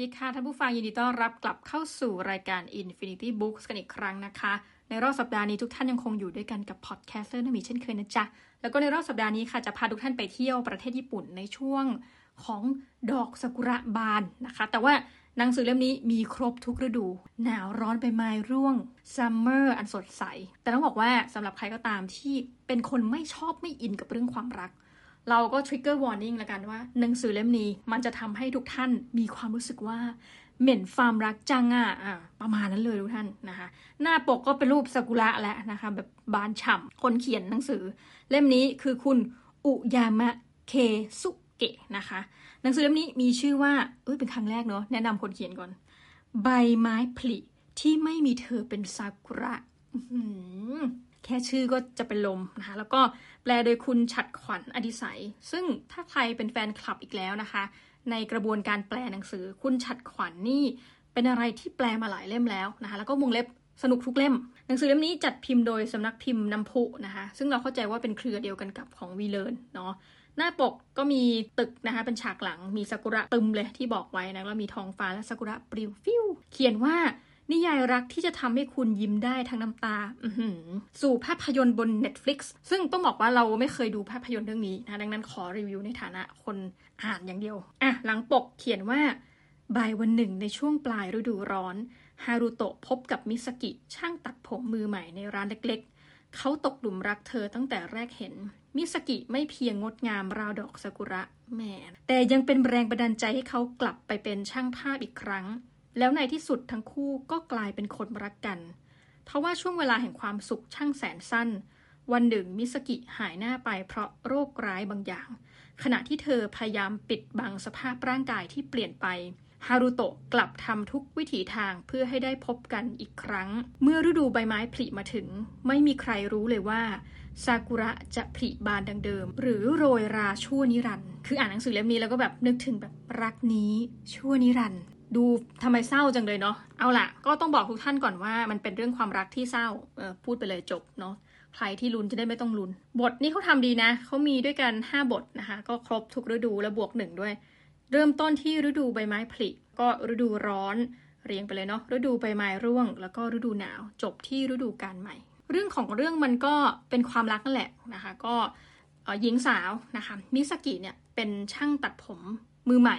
ดีค่ะ ท่านผู้ฟังยินดีต้อนรับกลับเข้าสู่รายการ Infinity Books กันอีกครั้งนะคะ ในรอบสัปดาห์นี้ทุกท่านยังคงอยู่ด้วยกันกับ podcaster นมีเช่นเคยนะจ๊ะ แล้วก็ในรอบสัปดาห์นี้ค่ะจะพาทุกท่านไปเที่ยวประเทศญี่ปุ่นในช่วงของดอกซากุระบานนะคะ แต่ว่าหนังสือเล่มนี้มีครบทุกฤดู หนาวร้อนใบไม้ร่วง summer อันสดใส แต่ต้องบอกว่าสำหรับใครก็ตามที่เป็นคนไม่ชอบไม่อินกับเรื่องความรัก เราก็ trigger warning ละกันว่า หนังสือเล่มนี้มันจะทำให้ทุกท่านมีความรู้สึกว่าเหม็นความรักจังอะอะประมาณนั้นเลยทุกท่านนะคะ หน้าปกก็เป็นรูปซากุระแล้วนะคะ แบบบานฉ่ำคนเขียนหนังสือ เล่มนี้คือคุณอุยามะเคสุเกะนะคะ หนังสือเล่มนี้มีชื่อว่า เอ้ยเป็นครั้งแรกเนาะแนะนำคนเขียนก่อน ใบไม้ผลิที่ไม่มีเธอเป็นซากุระ แค่ชื่อก็จะเป็นลมนะคะแล้วก็แปลโดยคุณฉัดขวัญอดิสัย ซึ่งถ้าใครเป็นแฟนคลับอีกแล้วนะคะ ในกระบวนการแปลหนังสือคุณฉัดขวัญนนี่ เป็นอะไรที่แปลมาหลายเล่มแล้วนะคะ แล้วก็วงเล็บสนุกทุกเล่ม หนังสือเล่มนี้จัดพิมพ์โดยสำนักพิมพ์น้ำพุนะคะ ซึ่งเราเข้าใจว่าเป็นเครือเดียวกันกับของวีเลนเนาะหน้าปกก็มีตึกนะคะ เป็นฉากหลังมีซากุระตึมเลยที่บอกไว้นะแล้วมีท้องฟ้าและซากุระปลิวฟิวเขียนว่า นิยายรักที่จะทำให้คุณยิ้มได้ทั้งน้ำตาอืสู่ภาพยนตร์บน Netflix ซึ่งต้องบอกว่าเราไม่เคยดูภาพยนตร์เรื่องนี้นะดังนั้นขอรีวิวในฐานะคนอ่านอย่างเดียวอะหลังปกเขียนว่าบ่ายวันหนึ่งในช่วงปลายฤดูร้อนฮารุโตะพบกับมิสกิช่างตัดผมมือใหม่ในร้านเล็กๆ เขาตกหลุมรักเธอตั้งแต่แรกเห็น มิสกิไม่เพียงงดงามราวดอกซากุระแหมแต่ยังเป็นแรงบันดาลใจให้เขากลับไปเป็นช่างภาพอีกครั้ง แล้วในที่สุดทั้งคู่ก็กลายเป็นคนรักกันเทว่าช่วงเวลาแห่งความสุขช่างแสนสั้น วันหนึ่งมิสกิหายหน้าไปเพราะโรคร้ายบางอย่าง ขณะที่เธอพยายามปิดบังสภาพร่างกายที่เปลี่ยนไปฮารุโตะกลับทำทุกวิถีทางเพื่อให้ได้พบกันอีกครั้ง เมื่อฤดูใบไม้ผลิมาถึง ไม่มีใครรู้เลยว่าซากุระจะผลิบานดังเดิม หรือโรยราชั่วนิรันด์คืออ่านหนังสือเล่มนี้แล้วก็แบบนึกถึงแบบรักนี้ชั่วนิรันด์ ดูทำไมเศร้าจังเลยเนาะ เอาล่ะ ก็ต้องบอกทุกท่านก่อนว่ามันเป็นเรื่องความรักที่เศร้าเออพูดไปเลยจบเนาะ ใครที่ลุ้นจะได้ไม่ต้องลุ้น บทนี้เขาทำดีนะ เขามีด้วยกัน 5 บทนะคะ ก็ครบทุกฤดูและบวกหนึ่งด้วย เริ่มต้นที่ฤดูใบไม้ผลิ ก็ฤดูร้อนเรียงไปเลยเนาะ ฤดูใบไม้ร่วง แล้วก็ฤดูหนาว จบที่ฤดูกาลใหม่ เรื่องของเรื่องมันก็เป็นความรักนั่นแหละนะคะ ก็หญิงสาวนะคะ มิสกิเนี่ยเป็นช่างตัดผมมือใหม่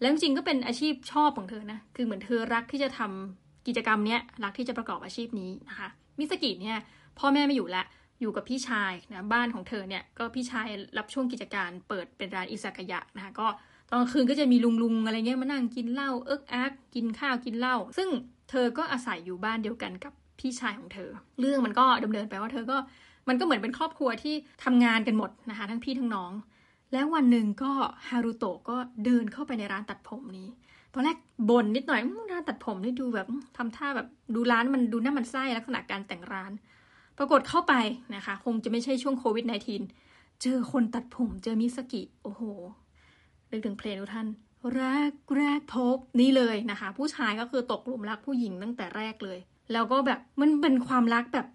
แล้วจริงก็เป็นอาชีพชอบของเธอนะ คือเหมือนเธอรักที่จะทำกิจกรรมเนี้ย รักที่จะประกอบอาชีพนี้นะคะ มิสกิเนี่ยพ่อแม่ไม่อยู่แล้วอยู่กับพี่ชายนะ บ้านของเธอเนี่ยก็พี่ชายรับช่วงกิจการเปิดเป็นร้านอิซากายะนะคะ ก็ตอนคืนก็จะมีลุงๆอะไรเงี้ยมานั่งกินเหล้าเอิกอักกินข้าวกินเหล้า ซึ่งเธอก็อาศัยอยู่บ้านเดียวกันกับพี่ชายของเธอ เรื่องมันก็ดำเนินไปว่าเธอก็มันก็เหมือนเป็นครอบครัวที่ทำงานกันหมดนะคะ ทั้งพี่ทั้งน้อง แล้ววันหนึ่งก็ฮารุโตะก็เดินเข้าไปในร้านตัดผมนี้ ตอนแรกบ่นนิดหน่อยร้านตัดผมนี่ดูแบบอื้อทำท่าแบบดูร้านมันดูน่ามันไส้ลักษณะการแต่งร้าน ปรากฏเข้าไปนะคะ คงจะไม่ใช่ช่วงโควิด -19 เจอคนตัดผมเจอมิสกิ โอ้โหนึกถึงเพลงทุกท่านแรกแรกพบนี่เลยนะคะ ผู้ชายก็คือตกหลุมรักผู้หญิงตั้งแต่แรกเลย แล้วก็แบบมันเป็นความรักแบบ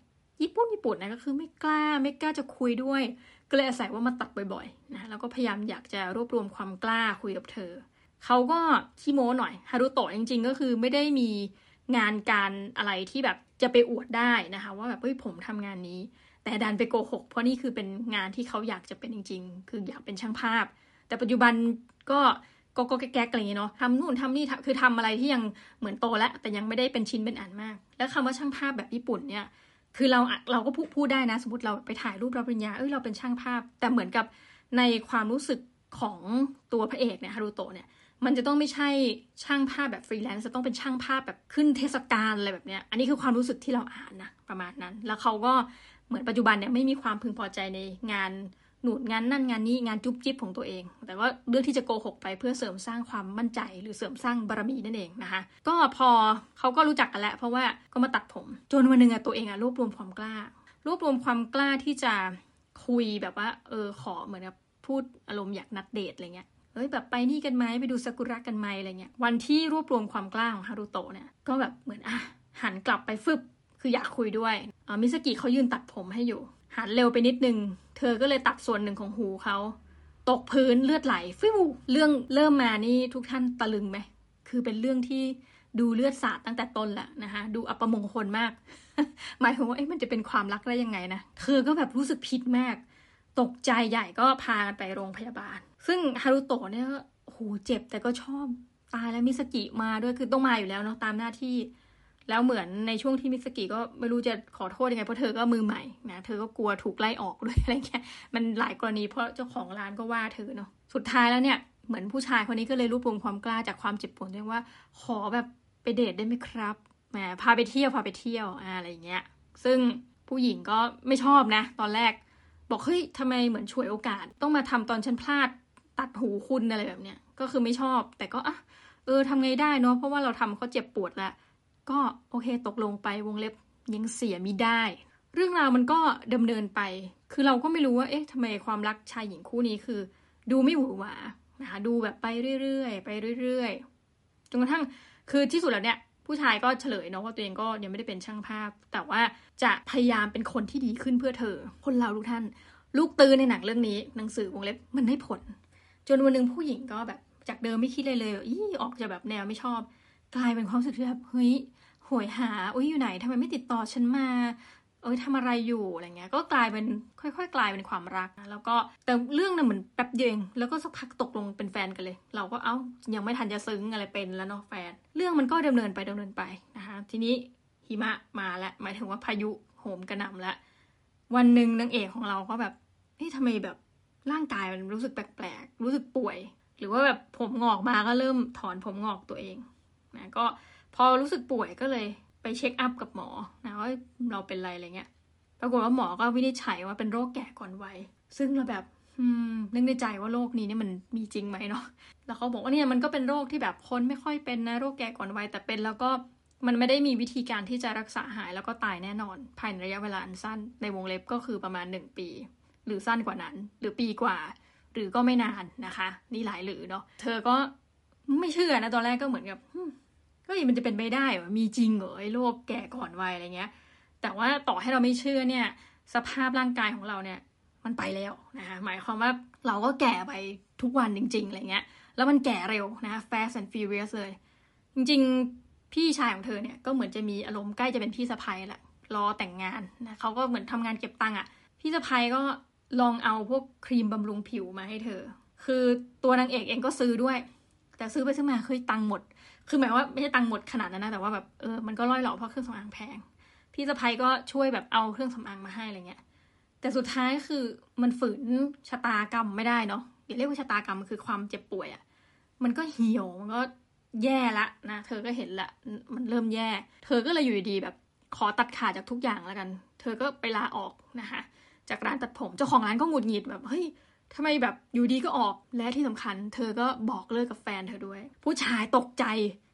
ญี่ปุ่นญี่ปุ่นนะก็คือไม่กล้าไม่กล้าจะคุยด้วย ก็เลยอาศัยว่ามาตัดบ่อยๆนะแล้วก็พยายามอยากจะรวบรวมความกล้าคุยกับเธอ เขาก็ขี้โม้หน่อยฮารุโตะจริง ๆ ก็คือไม่ได้มีงานการอะไรที่แบบจะไปอวดได้นะคะ ว่าแบบเฮ้ยผมทำงานนี้ แต่ดันไปโกหกเพราะนี่คือเป็นงานที่เขาอยากจะเป็นจริง ๆ คืออยากเป็นช่างภาพ แต่ปัจจุบันก็ก็ก็แก๊กๆอะไรอย่างเงี้ยเนาะทำนู่นทำนี่คือทำอะไรที่ยังเหมือนโตแล้วแต่ยังไม่ได้เป็นชิ้นเป็นอันมาก แล้วคำว่าช่างภาพแบบญี่ปุ่นเนี่ย คือเราเราก็พูดพูดได้นะ สมมติเราไปถ่ายรูปรับปริญญาเอ้ยเราเป็นช่างภาพ แต่เหมือนกับในความรู้สึกของตัวพระเอกเนี่ยฮารุโตะเนี่ยมันจะต้องไม่ใช่ช่างภาพแบบฟรีแลนซ์จะต้องเป็นช่างภาพแบบขึ้นเทศกาลอะไรแบบเนี้ย อันนี้คือความรู้สึกที่เราอ่านนะประมาณนั้น แล้วเขาก็เหมือนปัจจุบันเนี่ยไม่มีความพึงพอใจในงาน หนุนงานนั่นงานนี้งานจุ๊บจิ๊บของตัวเอง แต่ว่าเลือกที่จะโกหกไปเพื่อเสริมสร้างความมั่นใจ หรือเสริมสร้างบารมีนั่นเองนะคะ ก็พอเขาก็รู้จักกันแล้วเพราะว่าก็มาตัดผมจนวันหนึ่งอะตัวเองอะรวบรวมความกล้า รวบรวมความกล้าที่จะคุยแบบว่า เออขอเหมือนกับพูดอารมณ์อยากนัดเดทอะไรเงี้ยเอ้ยแบบไปนี่กันไหมไปดูซากุระกันไหมอะไรเงี้ยวันที่รวบรวมความกล้าของฮารุโตะเนี่ยก็แบบเหมือนอะหันกลับไปฟึบคืออยากคุยด้วยมิสกิเขายืนตัดผมให้อยู่ หันเร็วไปนิดนึง เธอก็เลยตัดส่วนหนึ่งของหูเขา ตกพื้นเลือดไหลฟิวเรื่องเริ่มมานี่ทุกท่านตะลึงไหม คือเป็นเรื่องที่ดูเลือดสาดตั้งแต่ต้นแหละนะคะดูอัปมงคลมาก หมายถึงว่าเอ๊ะมันจะเป็นความรักได้ยังไงนะ เธอก็แบบรู้สึกผิดมาก ตกใจใหญ่ก็พากันไปโรงพยาบาล ซึ่งฮารุโตะเนี่ยโหเจ็บแต่ก็ชอบตายแล้วมิสกิมาด้วยคือต้องมาอยู่แล้วเนาะตามหน้าที่ แล้วเหมือนในช่วงที่มิสกิก็ไม่รู้จะขอโทษยังไงเพราะเธอก็มือใหม่นะเธอก็กลัวถูกไล่ออกด้วยอะไรเงี้ยมันหลายกรณีเพราะเจ้าของร้านก็ว่าเธอเนาะสุดท้ายแล้วเนี่ยเหมือนผู้ชายคนนี้ก็เลยรวบรวมความกล้าจากความเจ็บปวดเรียกว่าขอแบบไปเดทได้ไหมครับแหมพาไปเที่ยวพาไปเที่ยวอะไรเงี้ยซึ่งผู้หญิงก็ไม่ชอบนะ ตอนแรก บอกเฮ้ยทำไมเหมือนฉวยโอกาส ต้องมาทำตอนฉันพลาดตัดหูคุณอะไรแบบเนี้ยก็คือไม่ชอบ แต่ก็อะเออทำไงได้เนาะเพราะว่าเราทำเขาเจ็บปวดแล้ว ก็โอเคตกลงไปวงเล็บยังเสียมิได้ เรื่องราวมันก็ดำเนินไป คือเราก็ไม่รู้ว่าเอ๊ะทำไมความรักชายหญิงคู่นี้คือ ดูไม่หวือหวานะคะดูแบบไปเรื่อยๆไปเรื่อยๆจนกระทั่งคือที่สุดแล้วเนี่ยผู้ชายก็เฉลยเนาะว่าตัวเองก็ยังไม่ได้เป็นช่างภาพ แต่ว่าจะพยายามเป็นคนที่ดีขึ้นเพื่อเธอ คนเราทุกท่าน ลูกตื้อในหนังเรื่องนี้หนังสือวงเล็บมันได้ผล จนวันหนึ่งผู้หญิงก็แบบจากเดิมไม่คิดเลยเลย อีออกจะแบบแนวไม่ชอบ กลายเป็นความรู้สึกที่แบบเฮ้ย หยหาอุ้ยอยู่ไหนทำไมไม่ติดต่อฉันมา เอ้ยทำอะไรอยู่อะไรเงี้ย ก็กลายเป็นค่อย ๆ กลายเป็นความรักนะแล้วก็แต่เรื่องน่ะเหมือนแป๊บเดียวเองแล้วก็สักพักตกลงเป็นแฟนกันเลย เราก็เอ้ายังไม่ทันจะซึ้งอะไรเป็นแล้วเนาะแฟน เรื่องมันก็ดำเนินไปดำเนินไปนะคะทีนี้หิมะมาแล้วหมายถึงว่าพายุโหมกระหน่ำแล้ววันหนึ่งนางเอกของเราก็แบบเฮ้ยทำไมแบบร่างกายมันรู้สึกแปลกๆ รู้สึกป่วย หรือว่าแบบผมงอกมาก็เริ่มถอนผมงอกตัวเองนะก็ พอรู้สึกป่วยก็เลยไปเช็คอัพกับหมอนะว่าเราเป็นอะไรอะไรเงี้ย ปรากฏว่าหมอก็วินิจฉัยว่าเป็นโรคแก่ก่อนวัย ซึ่งเราแบบนึกในใจว่าโรคนี้เนี่ยมันมีจริงไหมเนาะ แล้วเขาบอกว่าเนี่ยมันก็เป็นโรคที่แบบคนไม่ค่อยเป็นนะโรคแก่ก่อนวัยแต่เป็นแล้วก็มันไม่ได้มีวิธีการที่จะรักษาหายแล้วก็ตายแน่นอน ภายในระยะเวลาอันสั้นในวงเล็บก็คือประมาณหนึ่งปี หรือสั้นกว่านั้น หรือปีกว่า หรือก็ไม่นานนะคะ นี่หลายหรือเนาะเธอก็ไม่เชื่อนะตอนแรกก็เหมือนกับ ก็มันจะเป็นไปได้มีจริงเหรอไอ้โรคแก่ก่อนวัยอะไรเงี้ย แต่ว่าต่อให้เราไม่เชื่อเนี่ย สภาพร่างกายของเราเนี่ย มันไปแล้วนะคะหมายความว่าเราก็แก่ไปทุกวันจริง ๆอะไรเงี้ย แล้วมันแก่เร็วนะ fast and furious เลย จริงๆ พี่ชายของเธอเนี่ยก็เหมือนจะมีอารมณ์ใกล้จะเป็นพี่สะพ้ยแหละรอแต่งงานนะเขาก็เหมือนทำงานเก็บตังค์อะ่ะ พี่สะพ้ยก็ลองเอาพวกครีมบำรุงผิวมาให้เธอ คือตัวนางเอกเองก็ซื้อด้วย แต่ซื้อไปซื้อมาเคยตังค์หมด คือหมายว่าไม่ใช่ตังค์หมดขนาดนั้นนะ แต่ว่าแบบเออมันก็ล่อยหล่อเพราะเครื่องสำอางแพง พี่สะพ้ยก็ช่วยแบบเอาเครื่องสำอางมาให้อะไรเงี้ย แต่สุดท้ายคือมันฝืนชะตากรรมไม่ได้เนาะอย่าเรียกว่าชะตากรรมคือความเจ็บป่วยอะ่ะ มันก็เหี่ยวมันก็แย่ละนะ เธอก็เห็นละ มันเริ่มแย่ เธอก็เลยอยู่ดีแบบขอตัดขาดจากทุกอย่างแล้วกัน เธอก็ไปลาออกนะคะ จากร้านตัดผม เจ้าของร้านก็หงุดหงิดแบบเฮ้ย ทำไมแบบอยู่ดีก็ออกและที่สำคัญ เธอก็บอกเลิกกับแฟนเธอด้วย ผู้ชายตกใจ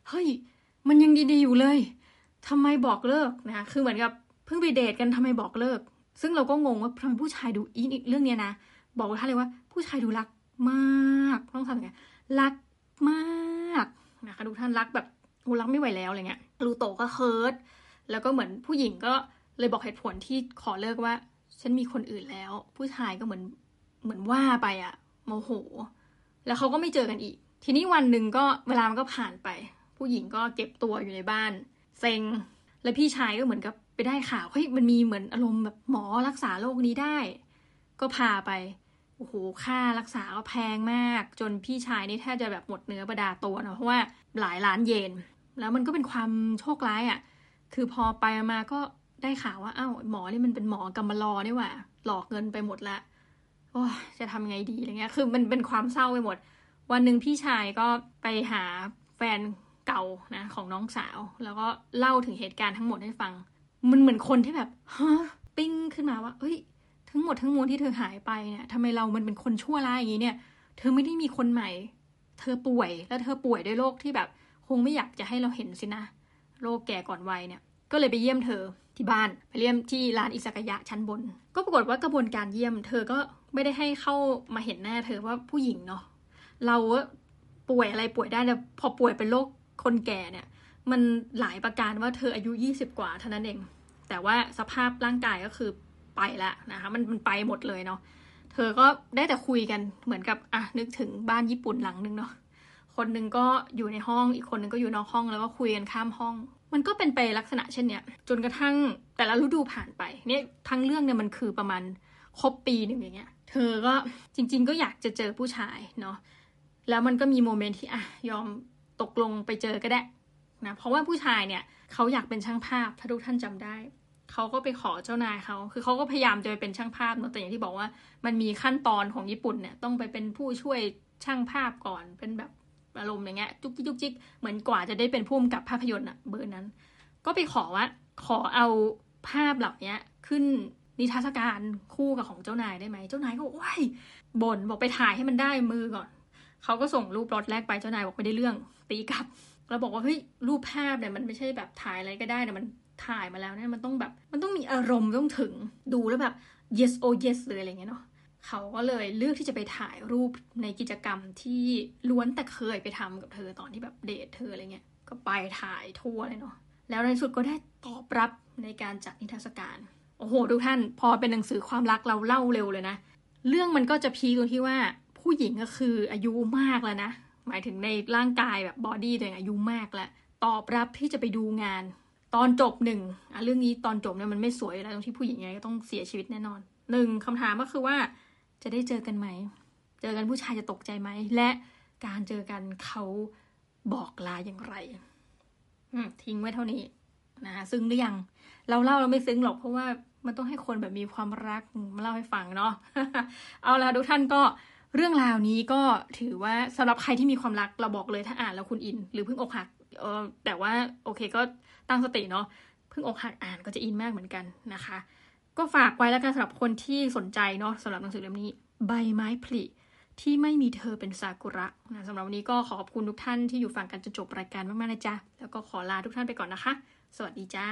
เฮ้ย มันยังดีๆอยู่เลยทำไมบอกเลิกนะคะคือเหมือนกับเพิ่งไปเดทกันทำไมบอกเลิก ซึ่งเราก็งงว่าทำไมผู้ชายดูอินอีกเรื่องเนี้ยนะบอกท่านเลยว่าผู้ชายดูรักมากต้องทำไงรักมากนะคะทุกท่านรักแบบโอ้รักไม่ไหวแล้วอะไรเงี้ยรูโตก็เคิร์ดแล้วก็เหมือนผู้หญิงก็เลยบอกเหตุผลที่ขอเลิกว่า ฉันมีคนอื่นแล้ว ผู้ชายก็เหมือน เหมือนว่าไปอะโมโห แล้วเขาก็ไม่เจอกันอีก ทีนี้วันหนึ่งก็เวลามันก็ผ่านไป ผู้หญิงก็เก็บตัวอยู่ในบ้าน เซ็ง แล้วพี่ชายก็เหมือนกับไปได้ข่าวเฮ้ยมันมีเหมือนอารมณ์แบบหมอรักษาโรคนี้ได้ ก็พาไปโอ้โหค่ารักษาก็แพงมาก จนพี่ชายนี่แทบจะแบบหมดเนื้อประดาตัวนะเพราะว่าหลายล้านเยน แล้วมันก็เป็นความโชคร้ายอะ่ะ คือพอไปมาก็ได้ข่าวว่าอ้าวหมอนี่มันเป็นหมอกำมารอนี่หว่า หลอกเงินไปหมดละ อ้จะทำไงดีอะไรเงี้ย คือมันเป็นความเศร้าไปหมด วันหนึ่งพี่ชายก็ไปหาแฟนเก่านะของน้องสาว แล้วก็เล่าถึงเหตุการณ์ทั้งหมดให้ฟัง มันเหมือนคนที่แบบฮะปิ้งขึ้นมาว่าเฮ้ย ทั้งหมดทั้งมวลที่เธอหายไปเนี่ยทำไมเรามันเป็นคนชั่วร้ายอย่างนี้เนี่ย เธอไม่ได้มีคนใหม่ เธอป่วยแล้วเธอป่วยด้วยโรคที่แบบคงไม่อยากจะให้เราเห็นสินะโรคแก่ก่อนวัยเนี่ย ก็เลยไปเยี่ยมเธอที่บ้านไปเยี่ยมที่ร้านอิสกยะชั้นบน ก็ปรากฏว่ากระบวนการเยี่ยม เธอก็ ไม่ได้ให้เข้ามาเห็นหน้าเธอว่าผู้หญิงเนาะเราป่วยอะไรป่วยได้แต่พอป่วยเป็นโรคคนแก่เนี่ย มันหลายประการว่าเธออายุ 20 กว่าเท่านั้นเอง แต่ว่าสภาพร่างกายก็คือไปแล้วนะคะมันมันไปหมดเลยเนาะเธอก็ได้แต่คุยกันเหมือนกับอะนึกถึงบ้านญี่ปุ่นหลังนึงเนาะคนนึงก็อยู่ในห้องอีกคนนึงก็อยู่นอกห้องแล้วก็คุยกันข้ามห้อง มันก็เป็นไปลักษณะเช่นเนี้ยจนกระทั่งแต่ละฤดูผ่านไปเนี่ยทั้งเรื่องเนี่ยมันคือประมาณครบปีหนึ่งอย่างเงี้ย เธอก็จริง ๆ ก็อยากจะเจอผู้ชายเนาะแล้วมันก็มีโมเมนต์ที่อะยอมตกลงไปเจอก็ได้นะเพราะว่าผู้ชายเนี่ยเขาอยากเป็นช่างภาพถ้าทุกท่านจำได้เขาก็ไปขอเจ้านายเขา คือเขาก็พยายามจะไปเป็นช่างภาพเนาะแต่อย่างที่บอกว่ามันมีขั้นตอนของญี่ปุ่นเนี่ยต้องไปเป็นผู้ช่วยช่างภาพก่อน เป็นแบบอารมณ์อย่างเงี้ยจุกจิกจุกจิกเหมือนกว่าจะได้เป็นผู้กำกับภาพยนตร์อะเบอร์นั้น ก็ไปขอว่าขอเอาภาพเหล่านี้ขึ้น นิทรรศการคู่กับของเจ้านายได้ไหมเจ้านายก็ว้ายบ่นบอกไปถ่ายให้มันได้มือก่อนเขาก็ส่งรูปรถแรกไปเจ้านายบอกไม่ได้เรื่อง ตีกลับแล้วบอกว่าเฮ้ยรูปภาพเนี่ยมันไม่ใช่แบบถ่ายอะไรก็ได้เนี่ยมันถ่ายมาแล้วเนี่ยมันต้องแบบมันต้องมีอารมณ์ต้องถึงดูแล้วแบบ yes oh yes เลยอะไรเงี้ยเนาะเขาก็เลยเลือกที่จะไปถ่ายรูปในกิจกรรมที่ล้วนแต่เคยไปทำกับเธอตอนที่แบบเดทเธออะไรเงี้ยก็ไปถ่ายทั่วเลยเนาะแล้วในสุดก็ได้ตอบรับในการจัดนิทรรศการ โอ้โห ทุกท่าน พอเป็นหนังสือความรักเราเล่าเร็วเลยนะ เรื่องมันก็จะพีตรงที่ว่าผู้หญิงก็คืออายุมากแล้วนะ หมายถึงในร่างกายแบบบอดี้ตัวเองอายุมากแล้วตอบรับที่จะไปดูงาน ตอนจบหนึ่งอะเรื่องนี้ตอนจบเนี่ยมันไม่สวยแล้วตรงที่ผู้หญิงไงก็ต้องเสียชีวิตแน่นอนหนึ่งคำถามก็คือว่า จะได้เจอกันไหม เจอกันผู้ชายจะตกใจไหม และการเจอกันเขาบอกลาอย่างไรทิ้งไว้เท่านี้นะคะซึ้งหรือยัง เราเล่าเราไม่ซึ้งหรอกเพราะว่า มันต้องให้คนแบบมีความรักมาเล่าให้ฟังเนาะเอาละทุกท่านก็เรื่องราวนี้ก็ถือว่าสำหรับใครที่มีความรักเราบอกเลยถ้าอ่านแล้วคุณอิน หรือเพิ่งอกหักเออแต่ว่าโอเคก็ตั้งสติเนาะเพิ่งอกหักอ่านก็จะอินมากเหมือนกันนะคะ ก็ฝากไว้แล้วกันสำหรับคนที่สนใจเนาะสำหรับหนังสือเล่มนี้ ใบไม้ผลิที่ไม่มีเธอเป็นซากุระนะสำหรับวันนี้ก็ขอขอบคุณทุกท่านที่อยู่ฟังกันจนจบรายการมากๆนะจ๊ะ แล้วก็ขอลาทุกท่านไปก่อนนะคะ สวัสดีจ้า